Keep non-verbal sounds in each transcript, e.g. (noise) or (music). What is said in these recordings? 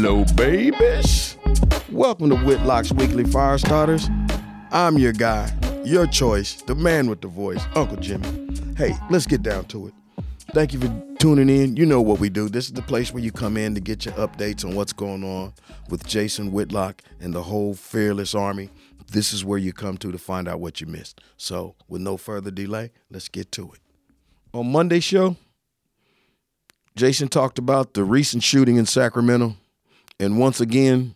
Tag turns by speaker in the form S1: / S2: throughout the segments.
S1: Hello, babies. Welcome to Whitlock's Weekly Fire Starters. I'm your guy, your choice, the man with the voice, Uncle Jimmy. Hey, let's get down to it. Thank you for tuning in. You know what we do. This is the place where you come in to get your updates on what's going on with Jason Whitlock and the whole Fearless Army. This is where you come to to find out what you missed. So, with no further delay, let's get to it. On Monday's show, Jason talked about the recent shooting in Sacramento. And once again,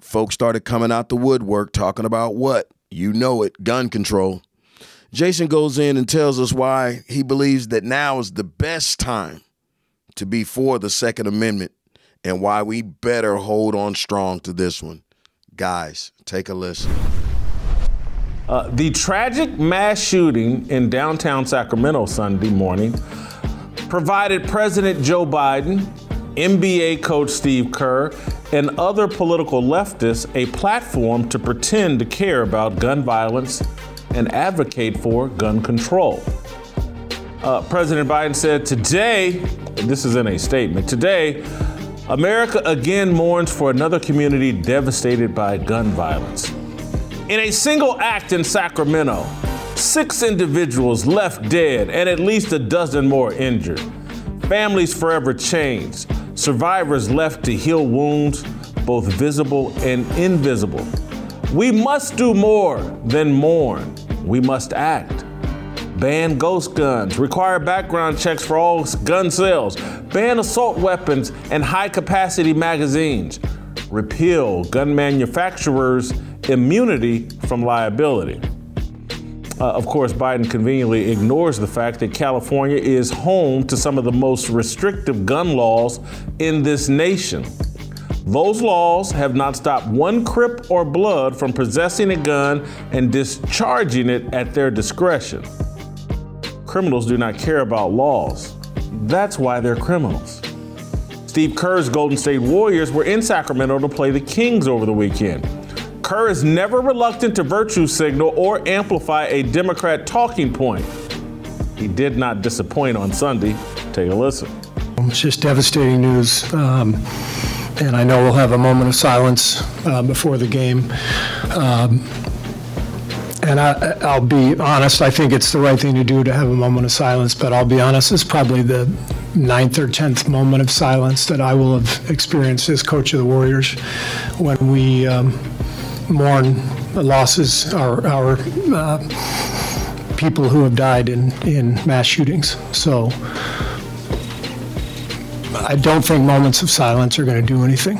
S1: folks started coming out the woodwork talking about what? You know it, gun control. Jason goes in and tells us why he believes that now is the best time to be for the Second Amendment and why we better hold on strong to this one. Guys, take a listen.
S2: Uh, the tragic mass shooting in downtown Sacramento Sunday morning provided President Joe Biden, NBA coach Steve Kerr, and other political leftists a platform to pretend to care about gun violence and advocate for gun control. Uh, President Biden said today, this is in a statement, today, America again mourns for another community devastated by gun violence. In a single act in Sacramento, six individuals left dead and at least a dozen more injured. Families forever changed, survivors left to heal wounds, both visible and invisible. We must do more than mourn. We must act. Ban ghost guns, require background checks for all gun sales, ban assault weapons and high capacity magazines, repeal gun manufacturers' immunity from liability. Uh, of course, Biden conveniently ignores the fact that California is home to some of the most restrictive gun laws in this nation. Those laws have not stopped one Crip or Blood from possessing a gun and discharging it at their discretion. Criminals do not care about laws. That's why they're criminals. Steve Kerr's Golden State Warriors were in Sacramento to play the Kings over the weekend. Kerr is never reluctant to virtue signal or amplify a Democrat talking point. He did not disappoint on Sunday. Take a listen.
S3: It's just devastating news. Um, and I know we'll have a moment of silence uh, before the game. Um, and I, I'll be honest, I think it's the right thing to do to have a moment of silence, but I'll be honest, it's probably the ninth or tenth moment of silence that I will have experienced as coach of the Warriors when we um, mourn the losses, our, our uh, people who have died in, in mass shootings. So I don't think moments of silence are going to do anything.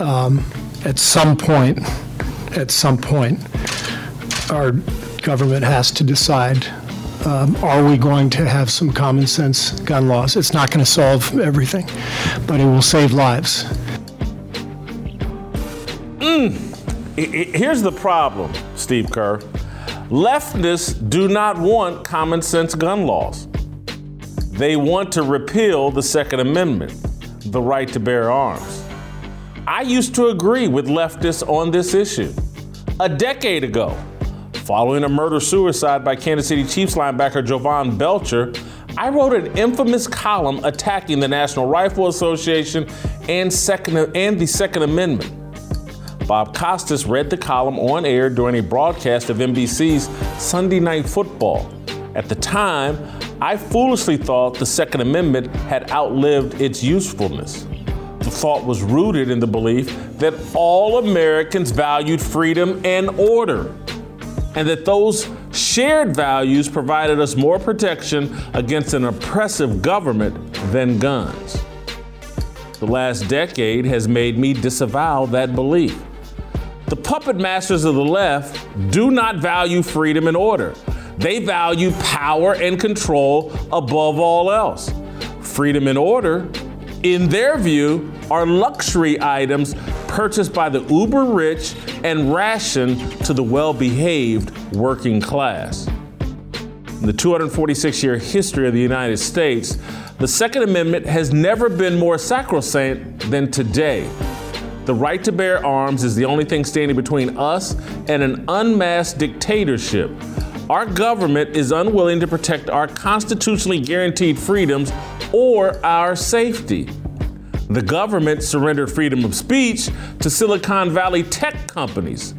S3: Um, at some point, at some point, our government has to decide um, are we going to have some common sense gun laws? It's not going to solve everything, but it will save lives.
S2: Mm. Here's the problem, Steve Kerr. Leftists do not want common sense gun laws. They want to repeal the Second Amendment, the right to bear arms. I used to agree with leftists on this issue. A decade ago, following a murder suicide by Kansas City Chiefs linebacker Jovan Belcher, I wrote an infamous column attacking the National Rifle Association and, second, and the Second Amendment. Bob Costas read the column on air during a broadcast of NBC's Sunday Night Football. At the time, I foolishly thought the Second Amendment had outlived its usefulness. The thought was rooted in the belief that all Americans valued freedom and order, and that those shared values provided us more protection against an oppressive government than guns. The last decade has made me disavow that belief. The puppet masters of the left do not value freedom and order. They value power and control above all else. Freedom and order, in their view, are luxury items purchased by the uber rich and rationed to the well behaved working class. In the 246 year history of the United States, the Second Amendment has never been more sacrosanct than today. The right to bear arms is the only thing standing between us and an unmasked dictatorship. Our government is unwilling to protect our constitutionally guaranteed freedoms or our safety. The government surrendered freedom of speech to Silicon Valley tech companies.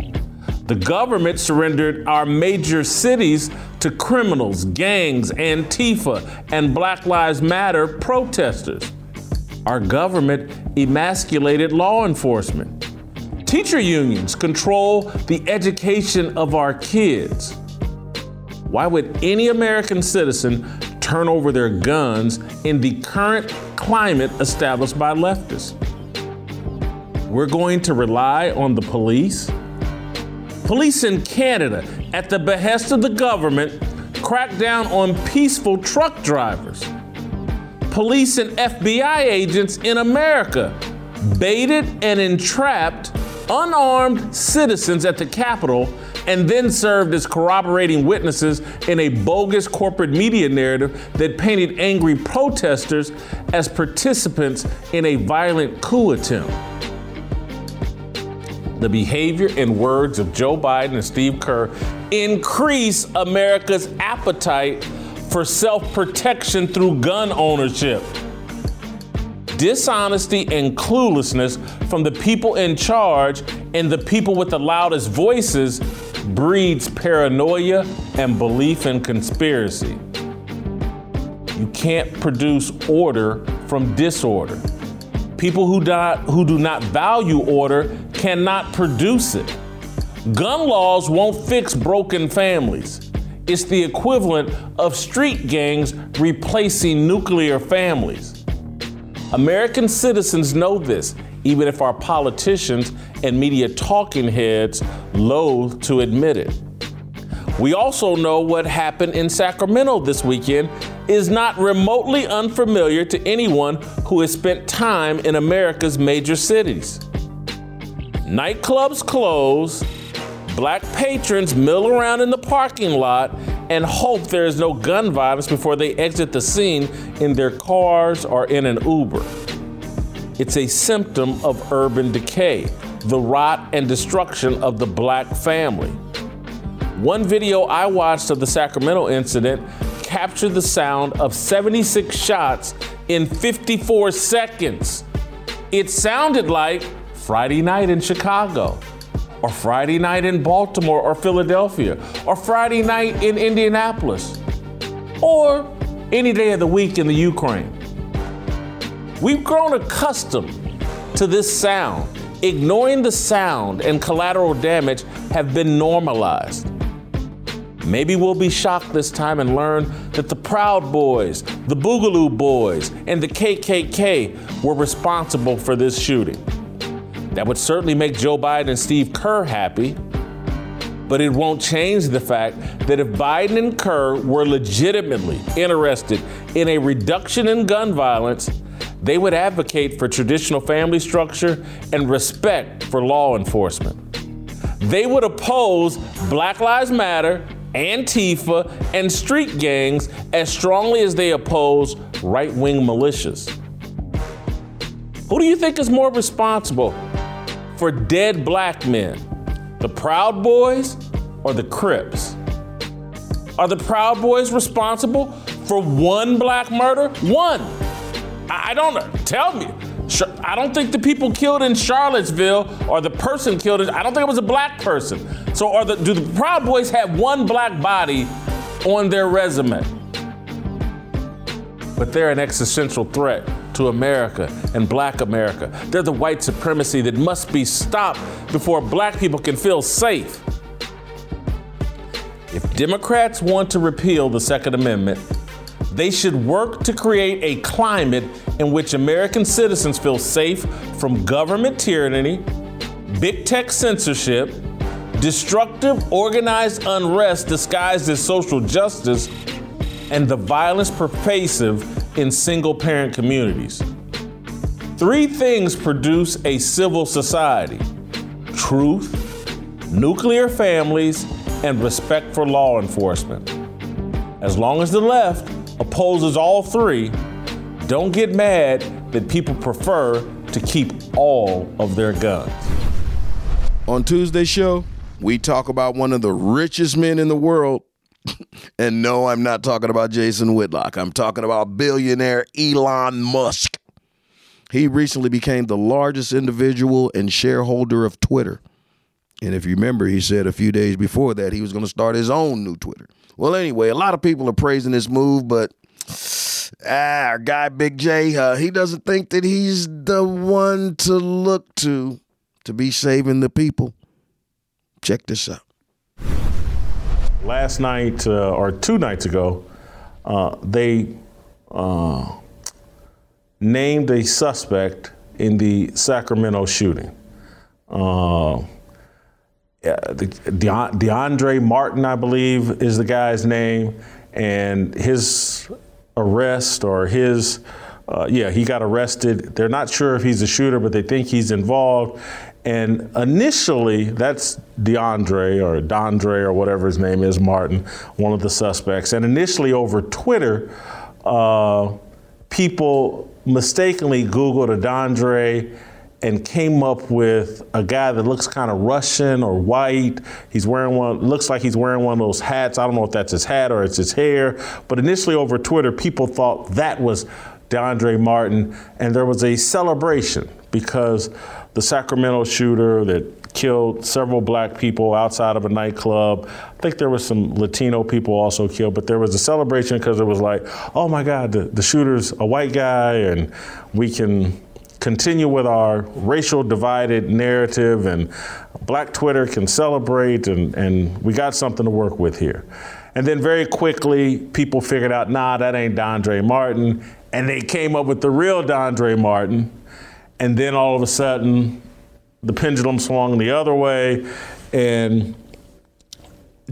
S2: The government surrendered our major cities to criminals, gangs, Antifa, and Black Lives Matter protesters. Our government emasculated law enforcement. Teacher unions control the education of our kids. Why would any American citizen turn over their guns in the current climate established by leftists? We're going to rely on the police. Police in Canada, at the behest of the government, crack down on peaceful truck drivers. Police and FBI agents in America baited and entrapped unarmed citizens at the Capitol and then served as corroborating witnesses in a bogus corporate media narrative that painted angry protesters as participants in a violent coup attempt. The behavior and words of Joe Biden and Steve Kerr increase America's appetite for self protection through gun ownership dishonesty and cluelessness from the people in charge and the people with the loudest voices breeds paranoia and belief in conspiracy. You can't produce order from disorder. People who, not, who do not value order cannot produce it. Gun laws won't fix broken families. It's the equivalent of street gangs replacing nuclear families. American citizens know this, even if our politicians and media talking heads loathe to admit it. We also know what happened in Sacramento this weekend is not remotely unfamiliar to anyone who has spent time in America's major cities. Nightclubs close, black patrons mill around in the parking lot and hope there is no gun violence before they exit the scene in their cars or in an Uber. It's a symptom of urban decay, the rot and destruction of the black family. One video I watched of the Sacramento incident captured the sound of 76 shots in 54 seconds. It sounded like Friday night in Chicago or Friday night in Baltimore or Philadelphia, or Friday night in Indianapolis, or any day of the week in the Ukraine. We've grown accustomed to this sound. Ignoring the sound and collateral damage have been normalized. Maybe we'll be shocked this time and learn that the Proud Boys, the Boogaloo Boys, and the KKK were responsible for this shooting. That would certainly make Joe Biden and Steve Kerr happy. But it won't change the fact that if Biden and Kerr were legitimately interested in a reduction in gun violence, they would advocate for traditional family structure and respect for law enforcement. They would oppose Black Lives Matter, Antifa, and street gangs as strongly as they oppose right wing militias. Who do you think is more responsible for dead black men? The Proud Boys or the Crips? Are the Proud Boys responsible for one black murder? One. I don't know. Tell me. I don't think the people killed in Charlottesville or the person killed it. I don't think it was a black person. So, are the do the Proud Boys have one black body on their resume? But they're an existential threat to America and black America. They're the white supremacy that must be stopped before black people can feel safe. If Democrats want to repeal the Second Amendment, they should work to create a climate in which American citizens feel safe from government tyranny, big tech censorship, destructive organized unrest disguised as social justice, and the violence pervasive in single parent communities. Three things produce a civil society truth, nuclear families, and respect for law enforcement. As long as the left opposes all three, don't get mad that people prefer to keep all of their guns.
S1: On Tuesday's show, we talk about one of the richest men in the world and no, I'm not talking about Jason Whitlock. I'm talking about billionaire Elon Musk. He recently became the largest individual and shareholder of Twitter. And if you remember, he said a few days before that he was going to start his own new Twitter. Well, anyway, a lot of people are praising this move, but ah, our guy Big J, uh, he doesn't think that he's the one to look to to be saving the people. Check this out.
S2: Last night, uh, or two nights ago, uh, they uh, named a suspect in the Sacramento shooting. Uh, the, DeAndre Martin, I believe, is the guy's name, and his arrest or his uh, yeah, he got arrested. They're not sure if he's a shooter, but they think he's involved. And initially, that's DeAndre or Dondre or whatever his name is, Martin, one of the suspects. And initially over Twitter, uh, people mistakenly Googled a Dondre and came up with a guy that looks kind of Russian or white. He's wearing one, looks like he's wearing one of those hats. I don't know if that's his hat or it's his hair. But initially over Twitter, people thought that was DeAndre Martin. And there was a celebration because the Sacramento shooter that killed several black people outside of a nightclub. I think there was some Latino people also killed, but there was a celebration because it was like, oh my God, the, the shooter's a white guy, and we can continue with our racial divided narrative, and Black Twitter can celebrate, and, and we got something to work with here. And then very quickly, people figured out, nah, that ain't Dondre Martin. And they came up with the real Dondre Martin. And then all of a sudden, the pendulum swung the other way. And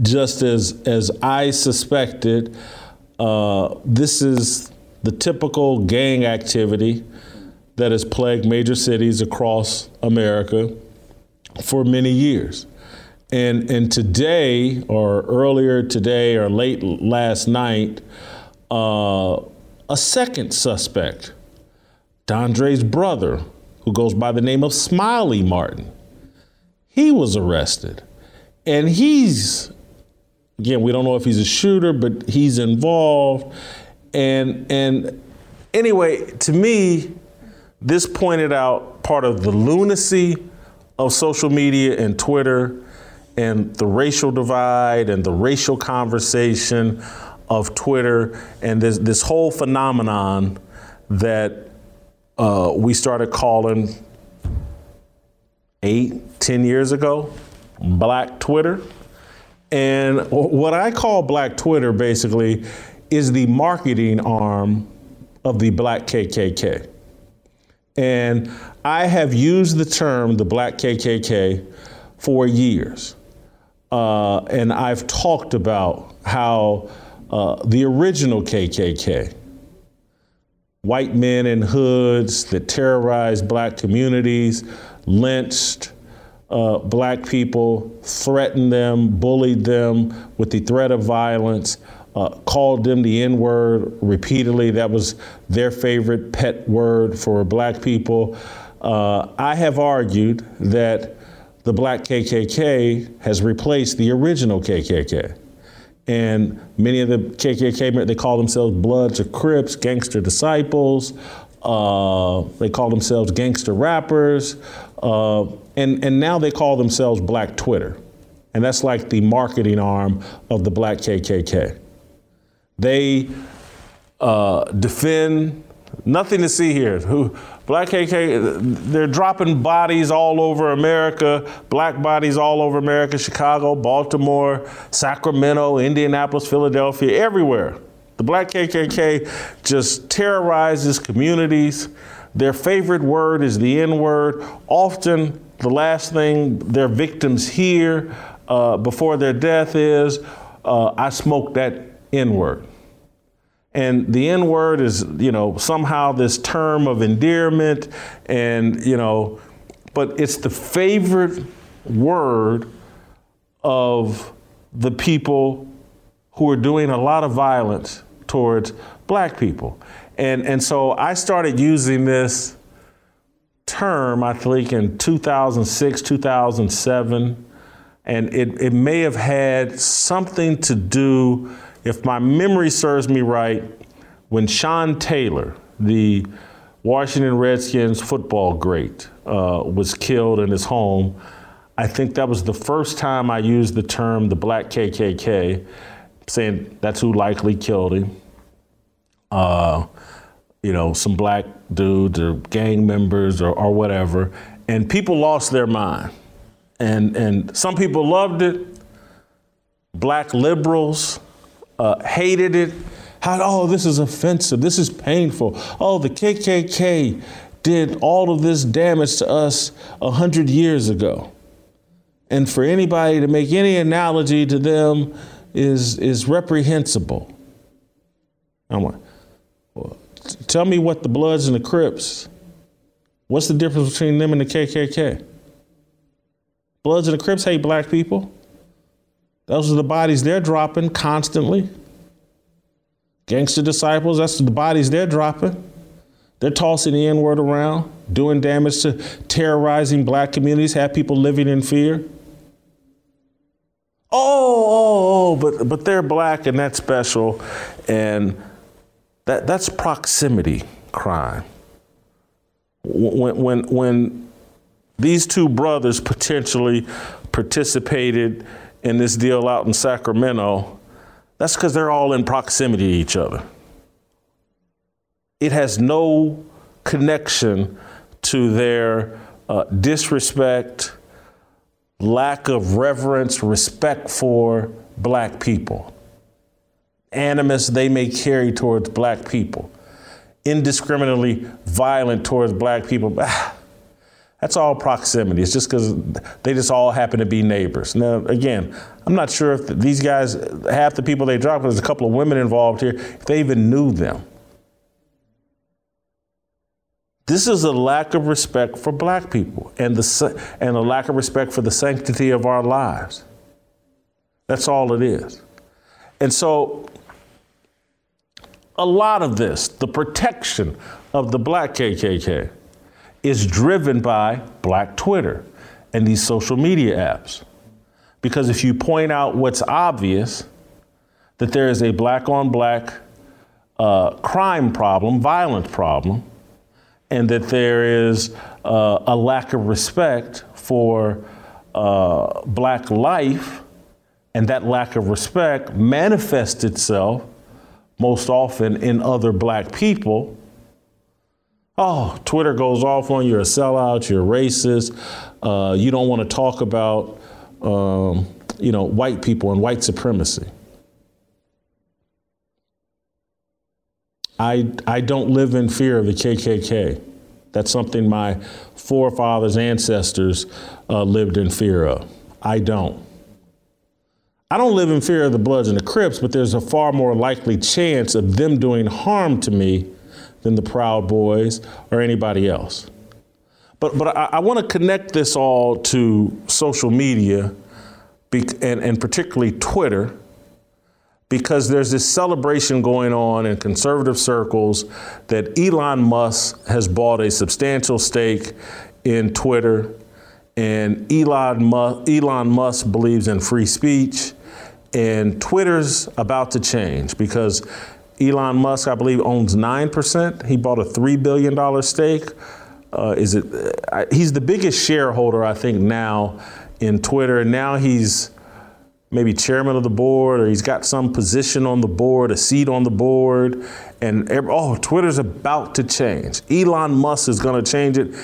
S2: just as, as I suspected, uh, this is the typical gang activity that has plagued major cities across America for many years. And, and today, or earlier today, or late last night, uh, a second suspect, Dondre's brother, who goes by the name of Smiley Martin. He was arrested. And he's, again, we don't know if he's a shooter, but he's involved. And, and anyway, to me, this pointed out part of the lunacy of social media and Twitter and the racial divide and the racial conversation of Twitter and this, this whole phenomenon that uh, we started calling eight, ten years ago, Black Twitter. And what I call Black Twitter basically is the marketing arm of the Black KKK. And I have used the term the Black KKK for years. Uh, and I've talked about how uh, the original KKK, white men in hoods that terrorized black communities, lynched uh, black people, threatened them, bullied them with the threat of violence, uh, called them the N word repeatedly. That was their favorite pet word for black people. Uh, I have argued that the black KKK has replaced the original KKK. And many of the KKK, they call themselves Bloods or Crips, gangster disciples. Uh, they call themselves gangster rappers. Uh, and, and now they call themselves Black Twitter. And that's like the marketing arm of the black KKK. They uh, defend nothing to see here. Who Black KKK, they're dropping bodies all over America, black bodies all over America, Chicago, Baltimore, Sacramento, Indianapolis, Philadelphia, everywhere. The black KKK just terrorizes communities. Their favorite word is the N word. Often, the last thing their victims hear uh, before their death is, uh, I smoked that N word. And the N word is, you know, somehow this term of endearment, and, you know, but it's the favorite word of the people who are doing a lot of violence towards black people. And, and so I started using this term, I think, in 2006, 2007. And it, it may have had something to do if my memory serves me right, when Sean Taylor, the Washington Redskins football great uh, was killed in his home. I think that was the first time I used the term the black KKK, saying that's who likely killed him. Uh, you know, some black dudes or gang members or, or whatever. And people lost their mind. And, and some people loved it. Black liberals uh, hated it. How, oh, this is offensive. This is painful. Oh, the KKK did all of this damage to us a hundred years ago. And for anybody to make any analogy to them is, is reprehensible. I'm like, well, tell me what the Bloods and the Crips, what's the difference between them and the KKK? Bloods and the Crips hate black people. Those are the bodies they're dropping constantly. Gangster disciples, that's the bodies they're dropping. They're tossing the N word around, doing damage to terrorizing black communities, have people living in fear. Oh, oh, oh, but but they're black and that's special. And that, that's proximity crime. When, when, when these two brothers potentially participated in this deal out in Sacramento, that's because they're all in proximity to each other. It has no connection to their uh, disrespect, lack of reverence, respect for black people animus they may carry towards black people, indiscriminately violent towards black people. That's all proximity. It's just because they just all happen to be neighbors. Now, again, I'm not sure if these guys, half the people they dropped, there's a couple of women involved here, if they even knew them. This is a lack of respect for black people and, the, and a lack of respect for the sanctity of our lives. That's all it is. And so a lot of this, the protection of the black KKK, is driven by black Twitter and these social media apps. Because if you point out what's obvious, that there is a black on black uh, crime problem, violent problem, and that there is uh, a lack of respect for uh, black life, and that lack of respect manifests itself most often in other black people. Oh, Twitter goes off on you're a sellout, you're racist, uh, you don't want to talk about, um, you know, white people and white supremacy. I, I don't live in fear of the KKK. That's something my forefathers, ancestors uh, lived in fear of. I don't. I don't live in fear of the Bloods and the Crips, but there's a far more likely chance of them doing harm to me than the Proud Boys or anybody else. But, but I, I want to connect this all to social media and, and particularly Twitter because there's this celebration going on in conservative circles that Elon Musk has bought a substantial stake in Twitter, and Elon Musk, Elon Musk believes in free speech, and Twitter's about to change because Elon Musk, I believe, owns 9%. He bought a $3 billion stake. Uh, is it? Uh, he's the biggest shareholder, I think, now in Twitter. And now he's maybe chairman of the board or he's got some position on the board, a seat on the board. And oh, Twitter's about to change. Elon Musk is going to change it.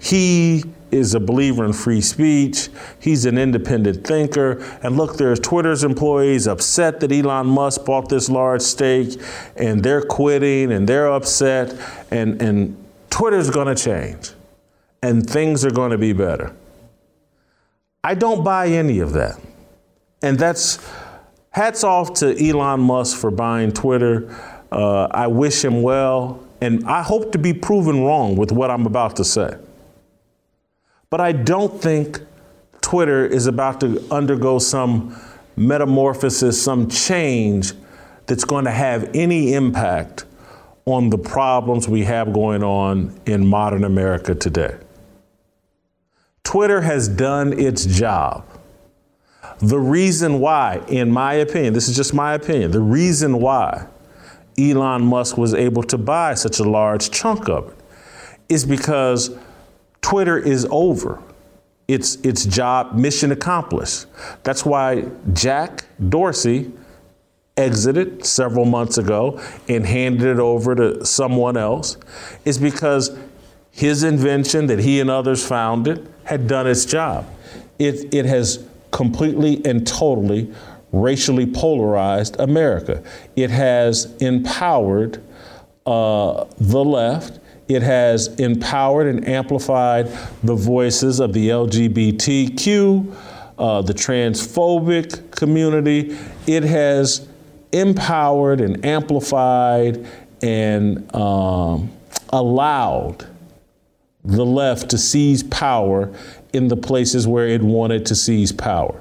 S2: He is a believer in free speech. He's an independent thinker. And look, there's Twitter's employees upset that Elon Musk bought this large stake and they're quitting and they're upset. And, and Twitter's going to change and things are going to be better. I don't buy any of that. And that's hats off to Elon Musk for buying Twitter. Uh, I wish him well. And I hope to be proven wrong with what I'm about to say. But I don't think Twitter is about to undergo some metamorphosis, some change that's going to have any impact on the problems we have going on in modern America today. Twitter has done its job. The reason why, in my opinion, this is just my opinion, the reason why Elon Musk was able to buy such a large chunk of it is because Twitter is over. Its its job mission accomplished. That's why Jack Dorsey exited several months ago and handed it over to someone else is because his invention that he and others founded had done its job. It, it has completely and totally racially polarized America. It has empowered uh, the left. It has empowered and amplified the voices of the LGBTQ, uh, the transphobic community. It has empowered and amplified and um, allowed the left to seize power in the places where it wanted to seize power.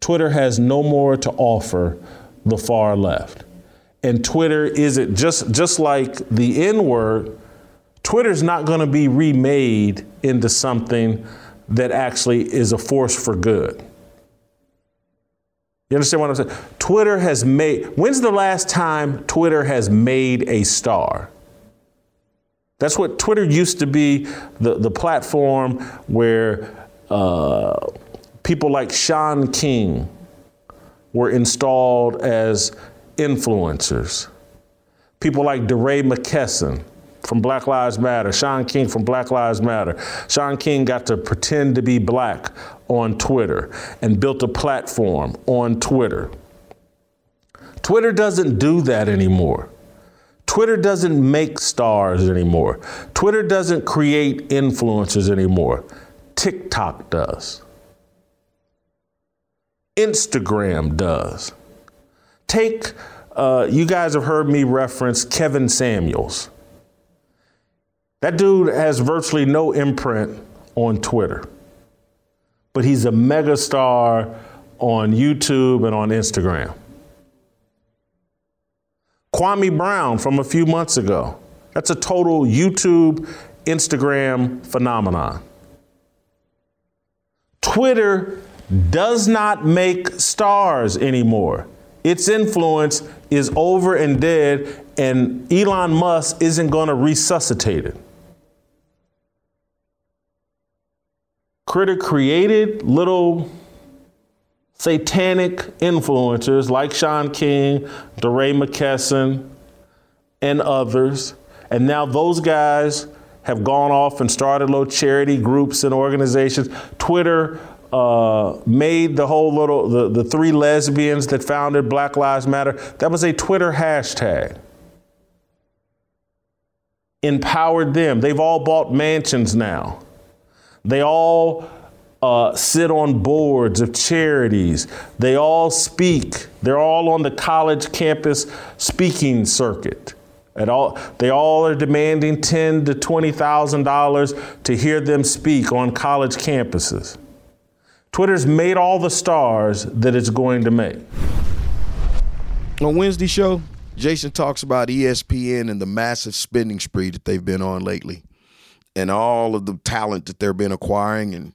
S2: Twitter has no more to offer the far left. And Twitter isn't just just like the N word, Twitter's not going to be remade into something that actually is a force for good. You understand what I'm saying? Twitter has made, when's the last time Twitter has made a star? That's what Twitter used to be the, the platform where uh, people like Shaun King were installed as influencers. People like DeRay McKesson from Black Lives Matter, Shaun King from Black Lives Matter. Shaun King got to pretend to be black on Twitter and built a platform on Twitter. Twitter doesn't do that anymore. Twitter doesn't make stars anymore. Twitter doesn't create influencers anymore. TikTok does. Instagram does. Take, uh, you guys have heard me reference Kevin Samuels. That dude has virtually no imprint on Twitter, but he's a megastar on YouTube and on Instagram. Kwame Brown from a few months ago. That's a total YouTube, Instagram phenomenon. Twitter does not make stars anymore. Its influence is over and dead, and Elon Musk isn't going to resuscitate it. Critter created little satanic influencers like Shaun King, DeRay McKesson, and others. And now those guys have gone off and started little charity groups and organizations. Twitter uh, made the whole little, the, the three lesbians that founded Black Lives Matter, that was a Twitter hashtag. Empowered them. They've all bought mansions now. They all uh, sit on boards of charities. They all speak. They're all on the college campus speaking circuit. At all, they all are demanding ten to twenty thousand dollars to hear them speak on college campuses. Twitter's made all the stars that it's going to make.
S1: On Wednesday show, Jason talks about ESPN and the massive spending spree that they've been on lately and all of the talent that they've been acquiring. And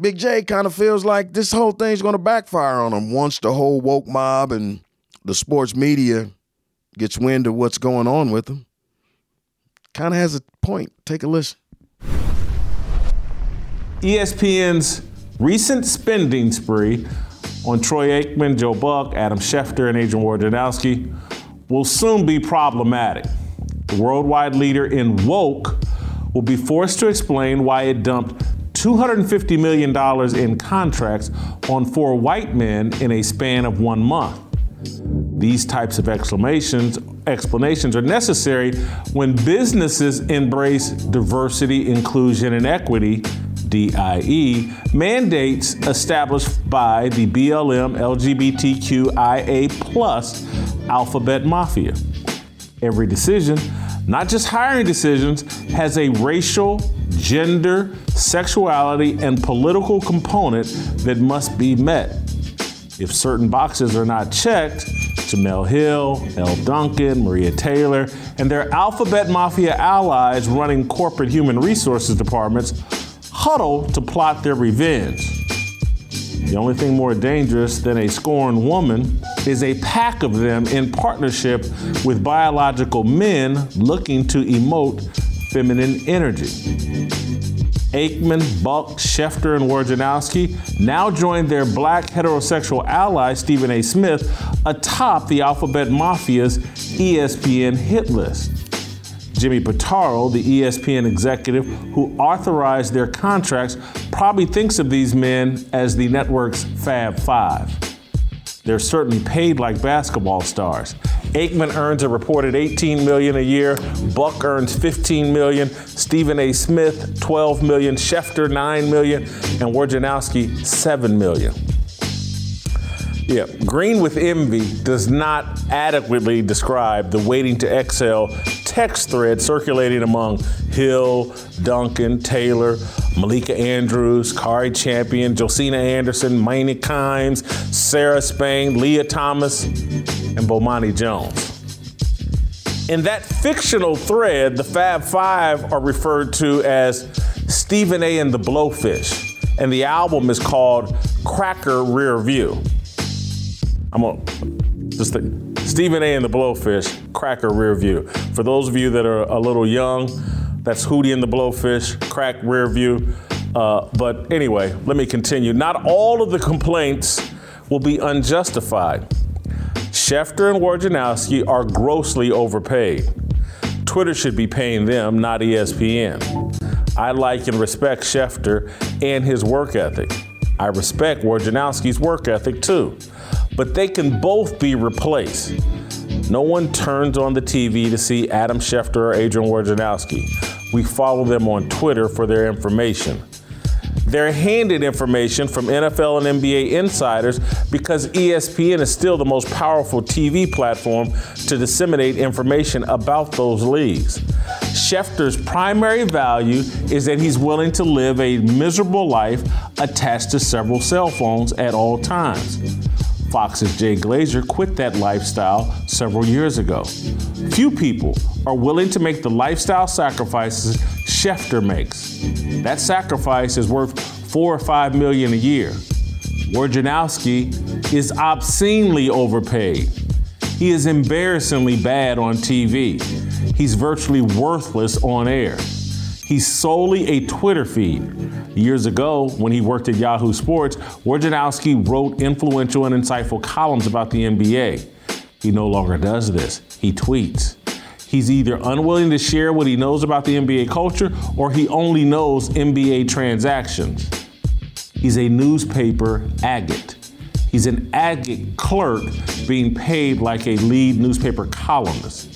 S1: Big J kind of feels like this whole thing's going to backfire on them once the whole woke mob and the sports media gets wind of what's going on with them. Kind of has a point. Take a listen.
S2: ESPN's recent spending spree on Troy Aikman, Joe Buck, Adam Schefter, and Adrian Wojnarowski will soon be problematic. The worldwide leader in woke will be forced to explain why it dumped $250 million in contracts on four white men in a span of one month. These types of explanations, explanations are necessary when businesses embrace diversity, inclusion, and equity, DIE, mandates established by the BLM LGBTQIA plus alphabet mafia. Every decision not just hiring decisions, has a racial, gender, sexuality, and political component that must be met. If certain boxes are not checked, Jemele Hill, Elle Duncan, Maria Taylor, and their alphabet mafia allies running corporate human resources departments huddle to plot their revenge. The only thing more dangerous than a scorned woman is a pack of them in partnership with biological men looking to emote feminine energy. Aikman, Buck, Schefter, and Wojnarowski now join their black heterosexual ally, Stephen A. Smith, atop the Alphabet Mafia's ESPN hit list. Jimmy Pitaro, the ESPN executive who authorized their contracts, probably thinks of these men as the network's Fab Five. They're certainly paid like basketball stars. Aikman earns a reported 18 million a year. Buck earns 15 million. Stephen A. Smith 12 million. Schefter 9 million, and Wojnarowski 7 million. Yeah, Green with Envy does not adequately describe the waiting to exhale text thread circulating among Hill, Duncan, Taylor, Malika Andrews, Kari Champion, Josina Anderson, Mina Kimes, Sarah Spain, Leah Thomas, and Bomani Jones. In that fictional thread, the Fab Five are referred to as Stephen A. and the Blowfish, and the album is called Cracker Rear View. I'm gonna just think, Stephen A. and the Blowfish, Cracker Rear View. For those of you that are a little young, that's Hootie and the Blowfish, Crack Rear View. Uh, but anyway, let me continue. Not all of the complaints will be unjustified. Schefter and Wojnarowski are grossly overpaid. Twitter should be paying them, not ESPN. I like and respect Schefter and his work ethic. I respect Wojnarowski's work ethic too. But they can both be replaced. No one turns on the TV to see Adam Schefter or Adrian Wojnarowski. We follow them on Twitter for their information. They're handed information from NFL and NBA insiders because ESPN is still the most powerful TV platform to disseminate information about those leagues. Schefter's primary value is that he's willing to live a miserable life attached to several cell phones at all times. Fox's Jay Glazer quit that lifestyle several years ago. Few people are willing to make the lifestyle sacrifices Schefter makes. That sacrifice is worth four or five million a year. Wojnarowski is obscenely overpaid. He is embarrassingly bad on TV. He's virtually worthless on air. He's solely a Twitter feed. Years ago, when he worked at Yahoo Sports, Wojnarowski wrote influential and insightful columns about the NBA. He no longer does this. He tweets. He's either unwilling to share what he knows about the NBA culture or he only knows NBA transactions. He's a newspaper agate. He's an agate clerk being paid like a lead newspaper columnist.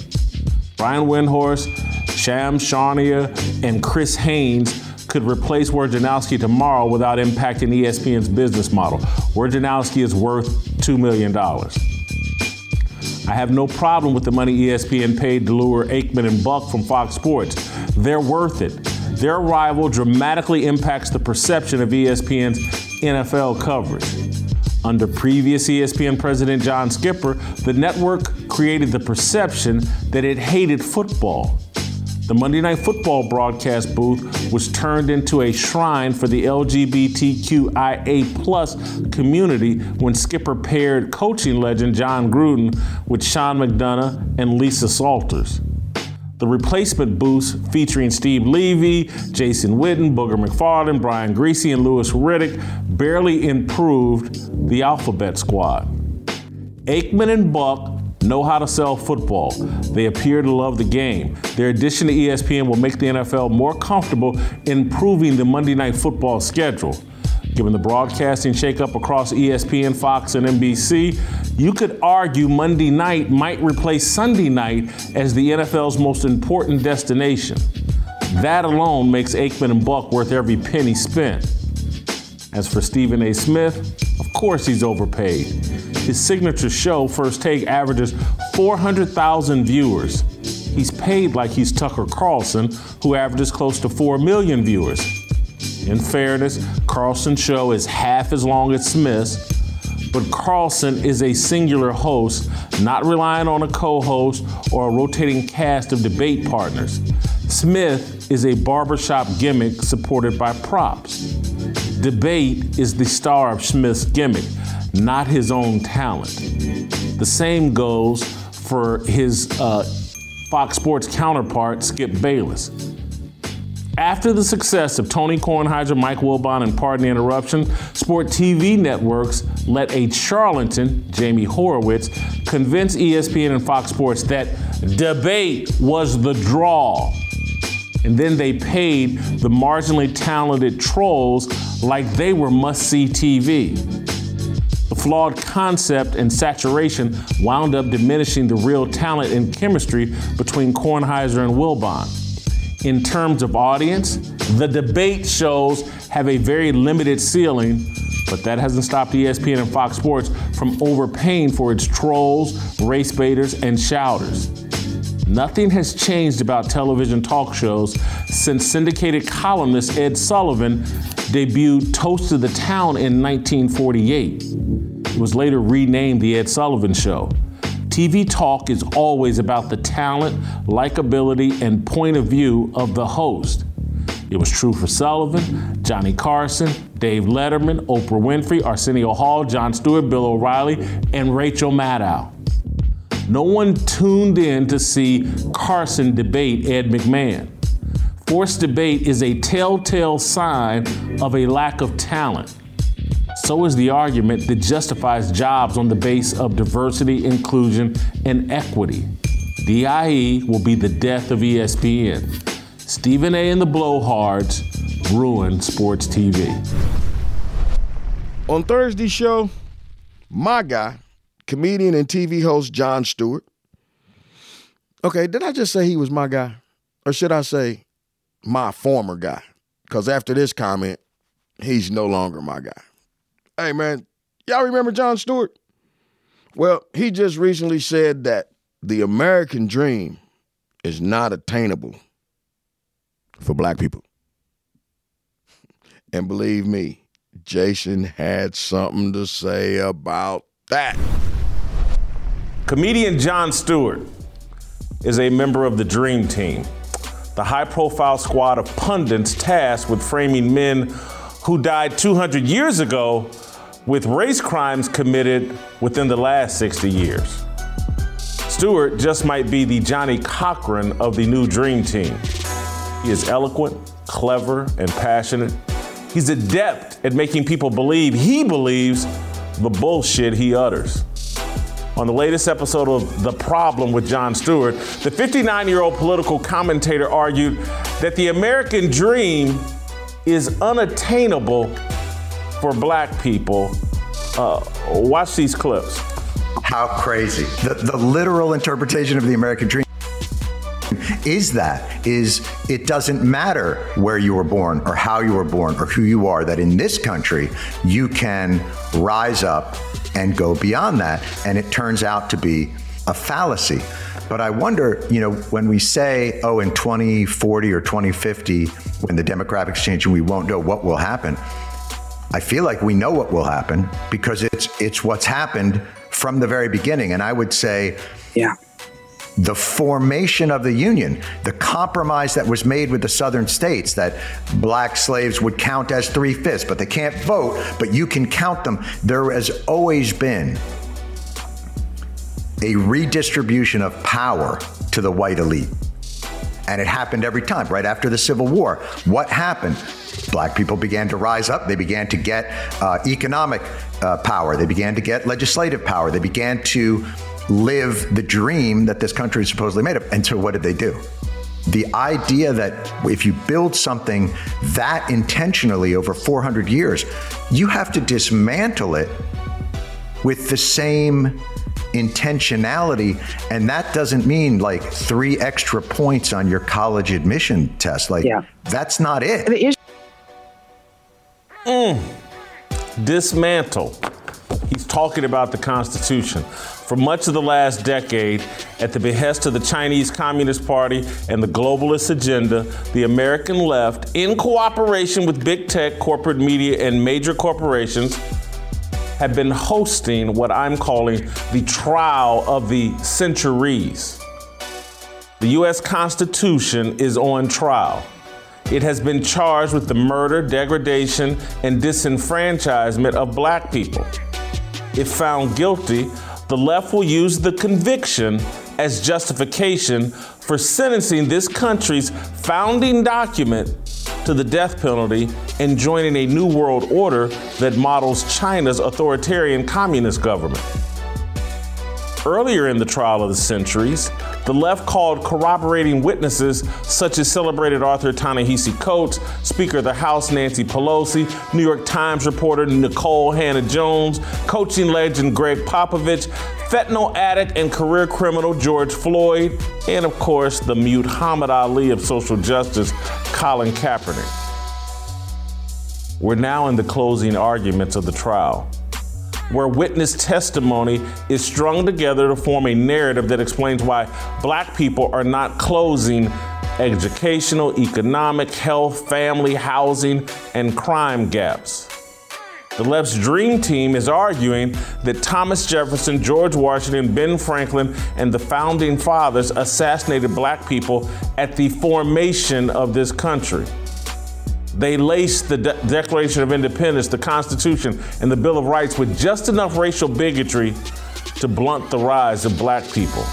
S2: Brian Windhorst, Shams Charania, and Chris Haynes could replace Wojnarowski tomorrow without impacting ESPN's business model. Wojnarowski is worth $2 million. I have no problem with the money ESPN paid to lure Aikman and Buck from Fox Sports. They're worth it. Their arrival dramatically impacts the perception of ESPN's NFL coverage. Under previous ESPN president John Skipper, the network created the perception that it hated football. The Monday Night Football broadcast booth was turned into a shrine for the LGBTQIA plus community when Skipper paired coaching legend Jon Gruden with Sean McDonough and Lisa Salters. The replacement booths featuring Steve Levy, Jason Witten, Booger McFarland, Brian Griese, and Louis Riddick barely improved the alphabet squad. Aikman and Buck know how to sell football. They appear to love the game. Their addition to ESPN will make the NFL more comfortable improving the Monday Night Football schedule. Given the broadcasting shakeup across ESPN, Fox, and NBC, you could argue Monday night might replace Sunday night as the NFL's most important destination. That alone makes Aikman and Buck worth every penny spent. As for Stephen A. Smith, of course he's overpaid. His signature show, First Take, averages 400,000 viewers. He's paid like he's Tucker Carlson, who averages close to 4 million viewers. In fairness, Carlson's show is half as long as Smith's, but Carlson is a singular host, not relying on a co host or a rotating cast of debate partners. Smith is a barbershop gimmick supported by props. Debate is the star of Smith's gimmick, not his own talent. The same goes for his uh, Fox Sports counterpart, Skip Bayless. After the success of Tony Kornheiser, Mike Wilbon, and Pardon the Interruption, Sport TV networks let a charlatan, Jamie Horowitz, convince ESPN and Fox Sports that debate was the draw. And then they paid the marginally talented trolls like they were must see TV. The flawed concept and saturation wound up diminishing the real talent and chemistry between Kornheiser and Wilbon. In terms of audience, the debate shows have a very limited ceiling, but that hasn't stopped ESPN and Fox Sports from overpaying for its trolls, race baiters, and shouters. Nothing has changed about television talk shows since syndicated columnist Ed Sullivan debuted Toast of the Town in 1948. It was later renamed The Ed Sullivan Show. TV talk is always about the talent, likability, and point of view of the host. It was true for Sullivan, Johnny Carson, Dave Letterman, Oprah Winfrey, Arsenio Hall, Jon Stewart, Bill O'Reilly, and Rachel Maddow. No one tuned in to see Carson debate Ed McMahon. Forced debate is a telltale sign of a lack of talent. So is the argument that justifies jobs on the base of diversity, inclusion, and equity. DIE will be the death of ESPN. Stephen A. and the Blowhards ruined sports TV.
S1: On Thursday's show, my guy, comedian and TV host Jon Stewart. Okay, did I just say he was my guy? Or should I say my former guy? Because after this comment, he's no longer my guy. Hey, man, y'all remember Jon Stewart? Well, he just recently said that the American dream is not attainable for black people. And believe me, Jason had something to say about that.
S2: Comedian Jon Stewart is a member of the Dream Team, the high profile squad of pundits tasked with framing men who died 200 years ago with race crimes committed within the last 60 years. Stewart just might be the Johnnie Cochran of the new Dream Team. He is eloquent, clever, and passionate. He's adept at making people believe he believes the bullshit he utters. On the latest episode of The Problem with Jon Stewart, the 59 year old political commentator argued that the American dream is unattainable for black people. Uh, watch these clips.
S4: How crazy. The, the literal interpretation of the American dream is that is it doesn't matter where you were born or how you were born or who you are that in this country you can rise up and go beyond that and it turns out to be a fallacy but I wonder, you know, when we say, oh, in 2040 or 2050, when the demographics change and we won't know what will happen, I feel like we know what will happen because it's it's what's happened from the very beginning. And I would say,
S5: yeah.
S4: The formation of the Union, the compromise that was made with the southern states that black slaves would count as three fifths, but they can't vote, but you can count them. There has always been a redistribution of power to the white elite. And it happened every time, right after the Civil War. What happened? Black people began to rise up. They began to get uh, economic uh, power. They began to get legislative power. They began to live the dream that this country is supposedly made of. And so, what did they do? The idea that if you build something that intentionally over 400 years, you have to dismantle it with the same intentionality. And that doesn't mean like three extra points on your college admission test. Like, yeah. that's not it.
S2: Mm. Dismantle. Talking about the Constitution. For much of the last decade, at the behest of the Chinese Communist Party and the globalist agenda, the American left, in cooperation with big tech, corporate media, and major corporations, have been hosting what I'm calling the trial of the centuries. The U.S. Constitution is on trial. It has been charged with the murder, degradation, and disenfranchisement of black people. If found guilty, the left will use the conviction as justification for sentencing this country's founding document to the death penalty and joining a new world order that models China's authoritarian communist government. Earlier in the trial of the centuries, the left called corroborating witnesses such as celebrated author Ta-Nehisi Coates, Speaker of the House Nancy Pelosi, New York Times reporter Nikole Hannah-Jones, coaching legend Gregg Popovich, fentanyl addict and career criminal George Floyd, and of course the mute Muhammad Ali of social justice Colin Kaepernick. We're now in the closing arguments of the trial where witness testimony is strung together to form a narrative that explains why black people are not closing educational, economic, health, family, housing, and crime gaps. The left's dream team is arguing that Thomas Jefferson, George Washington, Ben Franklin, and the founding fathers assassinated black people at the formation of this country. They laced the De- Declaration of Independence, the Constitution, and the Bill of Rights with just enough racial bigotry to blunt the rise of black people.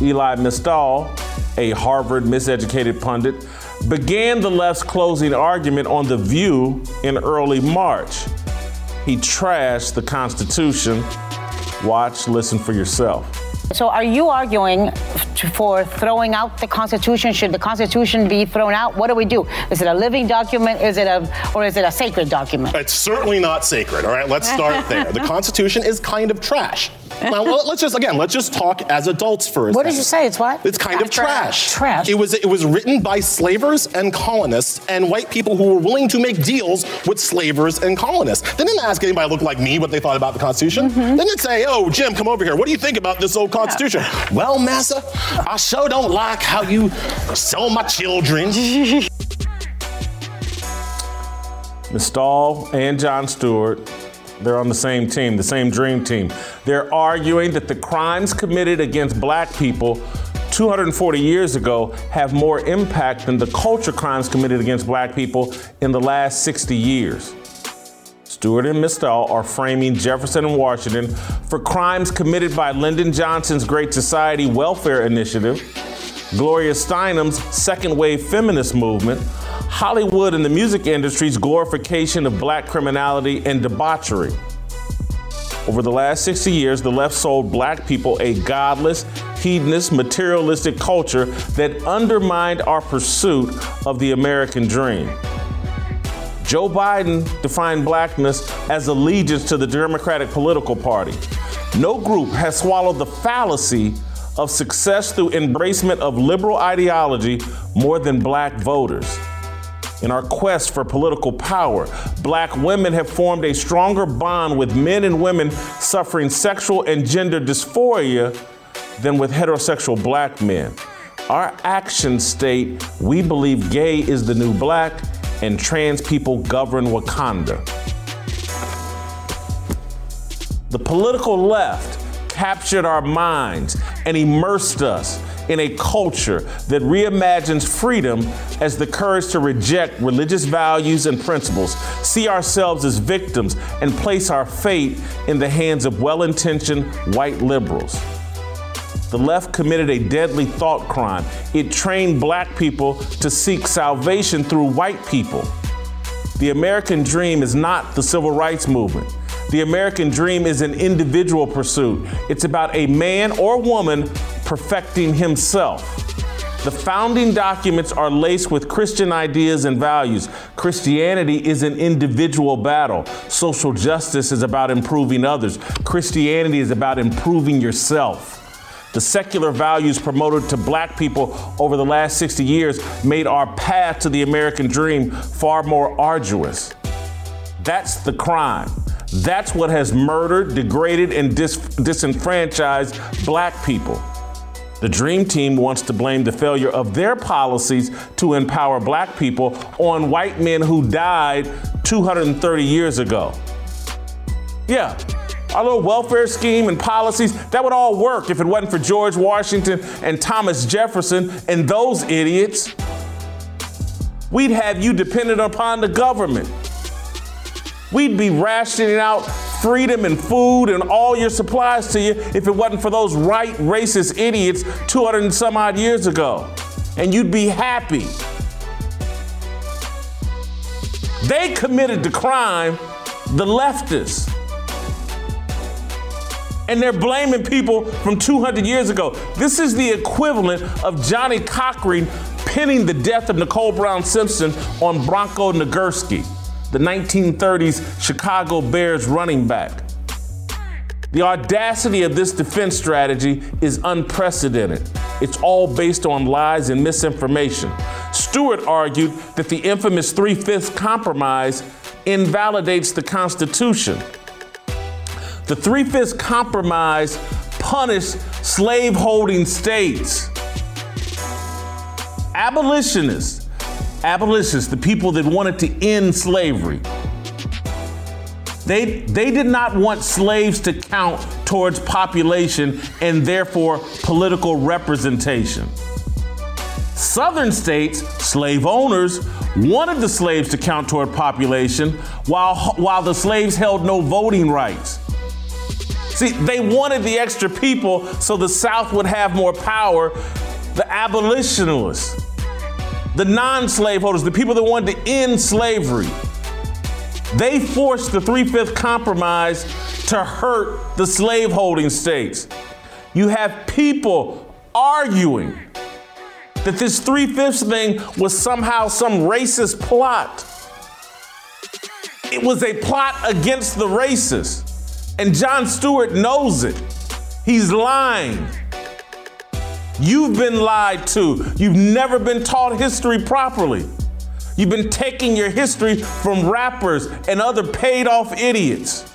S2: Elie Mystal, a Harvard miseducated pundit, began the left's closing argument on The View in early March. He trashed the Constitution. Watch, listen for yourself.
S5: So, are you arguing for throwing out the Constitution? Should the Constitution be thrown out? What do we do? Is it a living document? Is it a, or is it a sacred document?
S6: It's certainly not sacred. All right, let's start there. The Constitution is kind of trash. Now let's just again let's just talk as adults for a
S5: What did you say? It's what?
S6: It's kind of trash.
S5: Trash.
S6: It was it was written by slavers and colonists and white people who were willing to make deals with slavers and colonists. They didn't ask anybody who looked like me what they thought about the Constitution.
S5: Mm-hmm.
S6: They didn't say, "Oh, Jim, come over here. What do you think about this old Constitution?" Well, massa, I sure don't like how you sell my children.
S2: Mystal and Jon Stewart, they're on the same team, the same dream team. They're arguing that the crimes committed against black people 240 years ago have more impact than the culture crimes committed against black people in the last 60 years. Stewart and Mystal are framing Jefferson and Washington for crimes committed by Lyndon Johnson's Great Society Welfare Initiative, Gloria Steinem's second wave feminist movement, Hollywood and the music industry's glorification of black criminality and debauchery. Over the last 60 years, the left sold black people a godless, hedonist, materialistic culture that undermined our pursuit of the American dream. Joe Biden defined blackness as allegiance to the Democratic political party. No group has swallowed the fallacy of success through embracement of liberal ideology more than black voters. In our quest for political power, black women have formed a stronger bond with men and women suffering sexual and gender dysphoria than with heterosexual black men. Our actions state we believe gay is the new black and trans people govern Wakanda. The political left captured our minds and immersed us in a culture that reimagines freedom as the courage to reject religious values and principles, see ourselves as victims, and place our fate in the hands of well intentioned white liberals. The left committed a deadly thought crime. It trained black people to seek salvation through white people. The American dream is not the civil rights movement. The American dream is an individual pursuit. It's about a man or woman perfecting himself. The founding documents are laced with Christian ideas and values. Christianity is an individual battle. Social justice is about improving others. Christianity is about improving yourself. The secular values promoted to black people over the last 60 years made our path to the American dream far more arduous. That's the crime. That's what has murdered, degraded, and dis- disenfranchised black people. The Dream Team wants to blame the failure of their policies to empower black people on white men who died 230 years ago. Yeah, our little welfare scheme and policies, that would all work if it wasn't for George Washington and Thomas Jefferson and those idiots. We'd have you dependent upon the government. We'd be rationing out freedom and food and all your supplies to you if it wasn't for those right racist idiots 200 and some odd years ago. And you'd be happy. They committed the crime, the leftists. And they're blaming people from 200 years ago. This is the equivalent of Johnnie Cochran pinning the death of Nicole Brown Simpson on Bronco Nagurski, the 1930s Chicago Bears running back. The audacity of this defense strategy is unprecedented. It's all based on lies and misinformation. Stewart argued that the infamous Three Fifths Compromise invalidates the Constitution. The Three Fifths Compromise punished slaveholding states. Abolitionists, abolitionists, the people that wanted to end slavery, they, they did not want slaves to count towards population and therefore political representation. Southern states, slave owners, wanted the slaves to count toward population while, while the slaves held no voting rights. See, they wanted the extra people so the South would have more power. The abolitionists, the non slaveholders, the people that wanted to end slavery, they forced the Three Fifth Compromise to hurt the slaveholding states. You have people arguing that this Three Fifths thing was somehow some racist plot. It was a plot against the racists. And Jon Stewart knows it. He's lying. You've been lied to. You've never been taught history properly. You've been taking your history from rappers and other paid off idiots.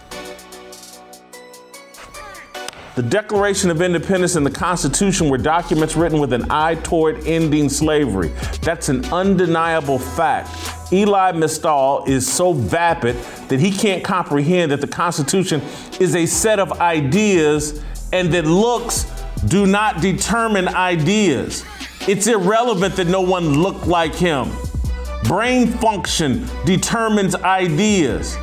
S2: The Declaration of Independence and the Constitution were documents written with an eye toward ending slavery. That's an undeniable fact. Elie Mystal is so vapid that he can't comprehend that the Constitution is a set of ideas and that looks do not determine ideas. It's irrelevant that no one looked like him. Brain function determines ideas.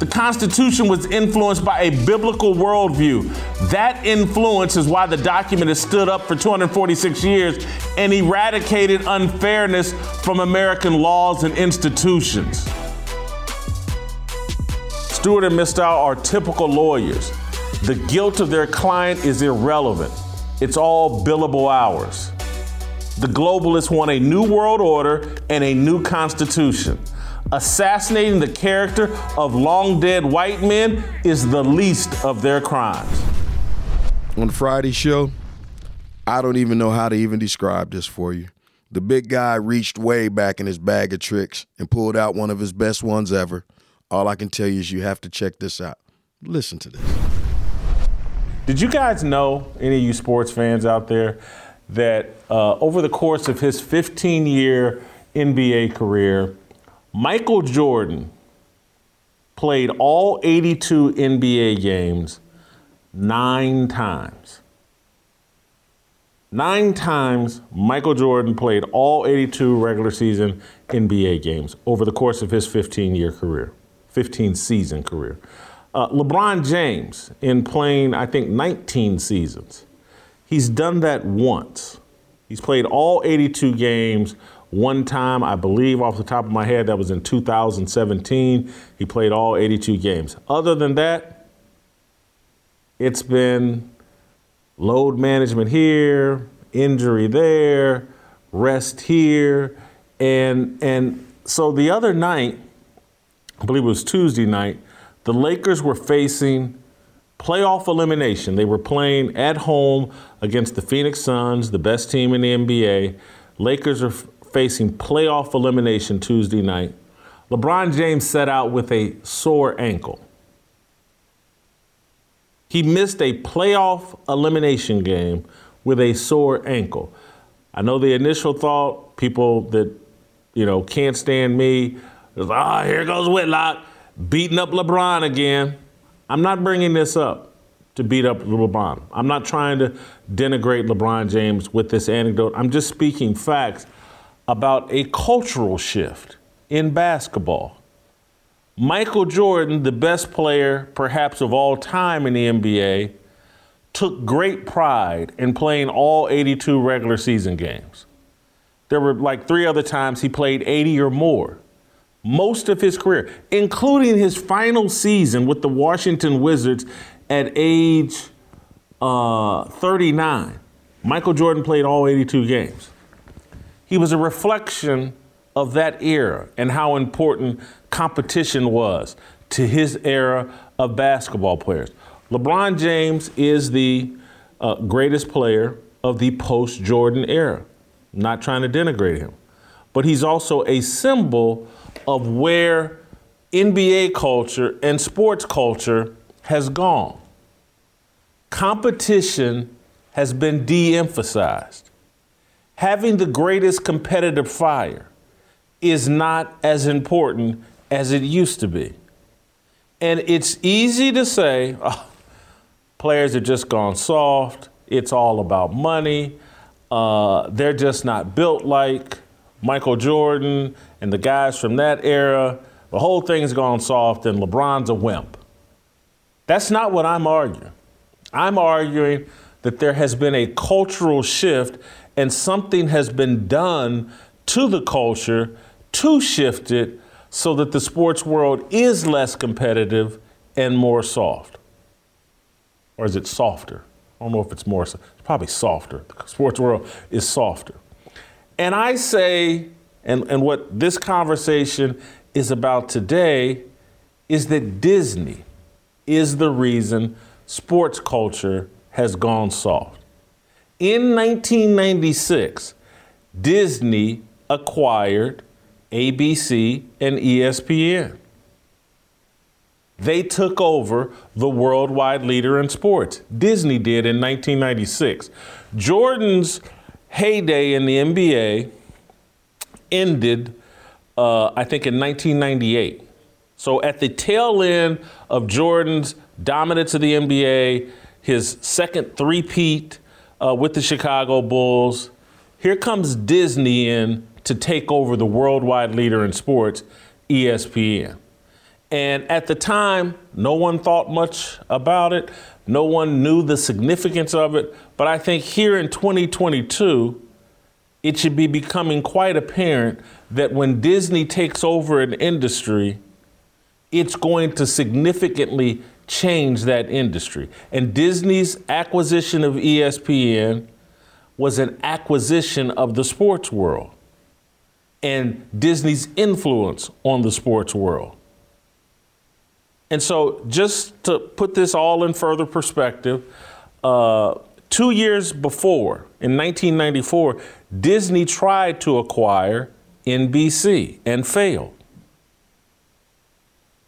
S2: The Constitution was influenced by a biblical worldview. That influence is why the document has stood up for 246 years and eradicated unfairness from American laws and institutions. Stewart and Mystal are typical lawyers. The guilt of their client is irrelevant. It's all billable hours. The globalists want a new world order and a new constitution. Assassinating the character of long dead white men is the least of their crimes.
S1: On Friday's show, I don't even know how to even describe this for you. The big guy reached way back in his bag of tricks and pulled out one of his best ones ever. All I can tell you is you have to check this out. Listen to this.
S2: Did you guys know, any of you sports fans out there, that uh, over the course of his 15 year NBA career, Michael Jordan played all 82 NBA games nine times. Nine times Michael Jordan played all 82 regular season NBA games over the course of his 15 year career, 15 season career. Uh, LeBron James, in playing, I think, 19 seasons, he's done that once. He's played all 82 games one time, I believe, off the top of my head, that was in 2017. He played all 82 games. Other than that, it's been load management here, injury there, rest here. And, and so the other night, I believe it was Tuesday night, the Lakers were facing playoff elimination. They were playing at home against the Phoenix Suns, the best team in the NBA. Lakers are f- facing playoff elimination Tuesday night. LeBron James set out with a sore ankle. He missed a playoff elimination game with a sore ankle. I know the initial thought, people that, you know, can't stand me, is, ah, here goes Whitlock beating up LeBron again. I'm not bringing this up to beat up LeBron. I'm not trying to denigrate LeBron James with this anecdote. I'm just speaking facts about a cultural shift in basketball. Michael Jordan, the best player perhaps of all time in the NBA, took great pride in playing all 82 regular season games. There were like three other times he played 80 or more. Most of his career, including his final season with the Washington Wizards at age uh, 39. Michael Jordan played all 82 games. He was a reflection of that era and how important competition was to his era of basketball players. LeBron James is the uh, greatest player of the post Jordan era. Not trying to denigrate him, but he's also a symbol of where NBA culture and sports culture has gone. Competition has been de emphasized. Having the greatest competitive fire is not as important as it used to be. And it's easy to say, oh, players have just gone soft, it's all about money, uh, they're just not built like Michael Jordan and the guys from that era. The whole thing's gone soft, and LeBron's a wimp. That's not what I'm arguing. I'm arguing that there has been a cultural shift and something has been done to the culture to shift it so that the sports world is less competitive and more soft. Or is it softer? I don't know if it's more, it's probably softer. The sports world is softer. And I say, and, and what this conversation is about today is that Disney is the reason sports culture has gone soft. In 1996, Disney acquired ABC and ESPN. They took over the worldwide leader in sports. Disney did in 1996. Jordan's heyday in the NBA ended, uh, I think, in 1998. So at the tail end of Jordan's dominance of the NBA, his second three-peat uh, with the Chicago Bulls, here comes Disney in to take over the worldwide leader in sports, ESPN. And at the time, no one thought much about it. No one knew the significance of it. But I think here in 2022, it should be becoming quite apparent that when Disney takes over an industry, it's going to significantly change that industry. And Disney's acquisition of ESPN was an acquisition of the sports world and Disney's influence on the sports world. And so, just to put this all in further perspective, uh, two years before, in 1994, Disney tried to acquire NBC and failed.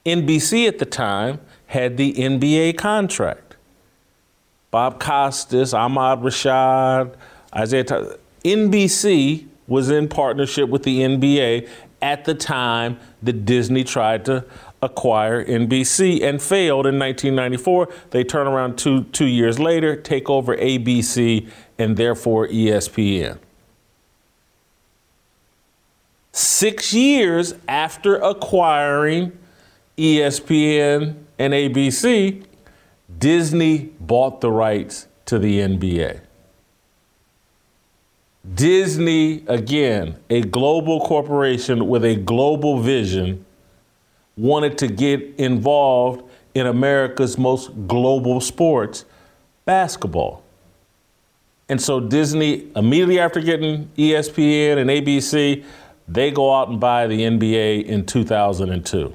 S2: NBC at the time had the NBA contract. Bob Costas, Ahmad Rashad, Isiah Thomas. NBC was in partnership with the NBA at the time that Disney tried to acquire NBC and failed in 1994. They turn around two, two years later, take over ABC and therefore ESPN. Six years after acquiring ESPN and ABC, Disney bought the rights to the NBA. Disney, again, a global corporation with a global vision, wanted to get involved in America's most global sports, basketball. And so Disney, immediately after getting ESPN and ABC, they go out and buy the NBA in 2002.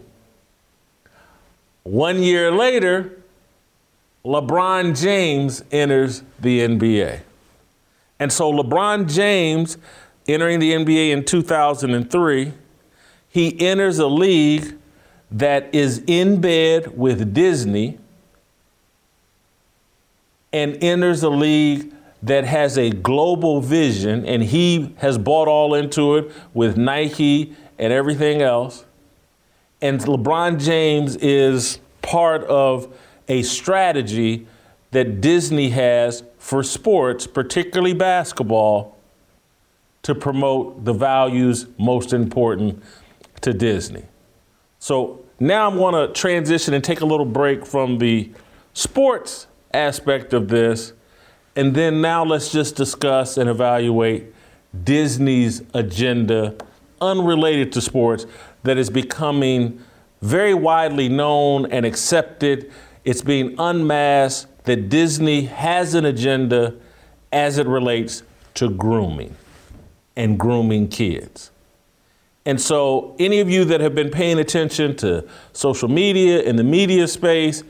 S2: One year later, LeBron James enters the NBA. And so LeBron James, entering the NBA in 2003, he enters a league that is in bed with Disney and enters a league that has a global vision, and he has bought all into it with Nike and everything else. And LeBron James is part of a strategy that Disney has for sports, particularly basketball, to promote the values most important to Disney. So now I want to transition and take a little break from the sports aspect of this. And then now let's just discuss and evaluate Disney's agenda unrelated to sports that is becoming very widely known and accepted. It's being unmasked that Disney has an agenda as it relates to grooming and grooming kids. And so, any of you that have been paying attention to social media in the media space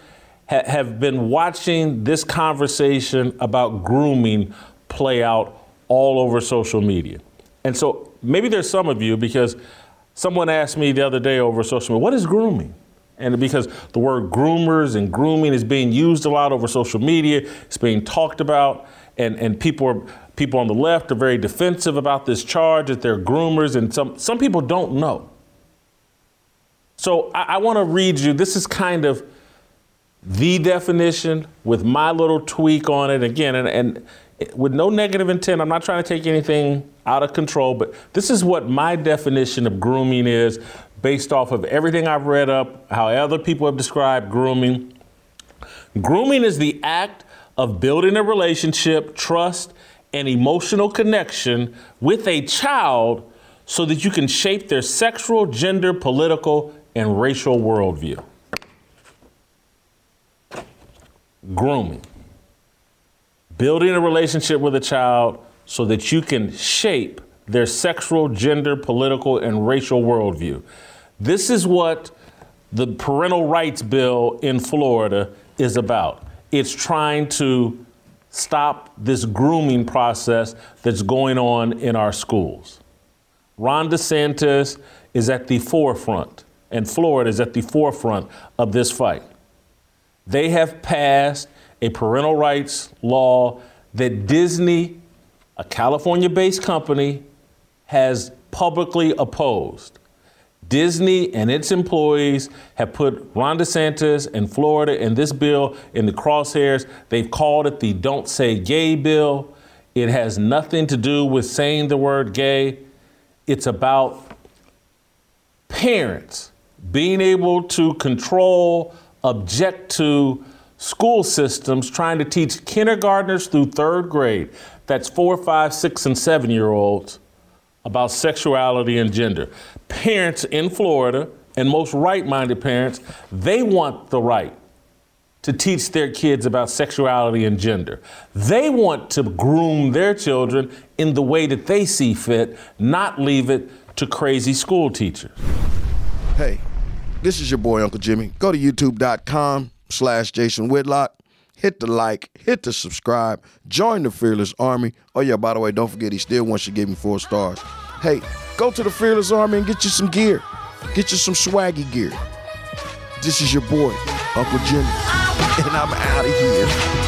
S2: ha- have been watching this conversation about grooming play out all over social media. And so, maybe there's some of you because someone asked me the other day over social media, what is grooming? And because the word groomers and grooming is being used a lot over social media, it's being talked about, and, and people are people on the left are very defensive about this charge that they're groomers, and some, some people don't know. So I, I want to read you, this is kind of the definition with my little tweak on it again, and, and with no negative intent. I'm not trying to take anything out of control, but this is what my definition of grooming is based off of everything I've read up, how other people have described grooming. Grooming is the act of building a relationship, trust, and emotional connection with a child so that you can shape their sexual, gender, political, and racial worldview. Grooming. Building a relationship with a child so that you can shape their sexual, gender, political, and racial worldview. This is what the parental rights bill in Florida is about. It's trying to stop this grooming process that's going on in our schools. Ron DeSantis is at the forefront, and Florida is at the forefront of this fight. They have passed a parental rights law that Disney, a California based company, has publicly opposed. Disney and its employees have put Ron DeSantis and Florida and this bill in the crosshairs. They've called it the Don't Say Gay bill. It has nothing to do with saying the word gay. It's about parents being able to control, object to school systems trying to teach kindergartners through third grade, that's four, five, six, and seven year olds, about sexuality and gender. Parents in Florida, and most right minded parents, they want the right to teach their kids about sexuality and gender. They want to groom their children in the way that they see fit, not leave it to crazy school teachers.
S1: Hey, this is your boy Uncle Jimmy. Go to youtube.com slash Jason Whitlock. Hit the like, hit the subscribe, join the Fearless Army. Oh yeah, by the way, don't forget he still wants you to give me four stars. Hey, go to the Fearless Army and get you some gear. Get you some swaggy gear. This is your boy, Uncle Jimmy. (laughs) And I'm out of here.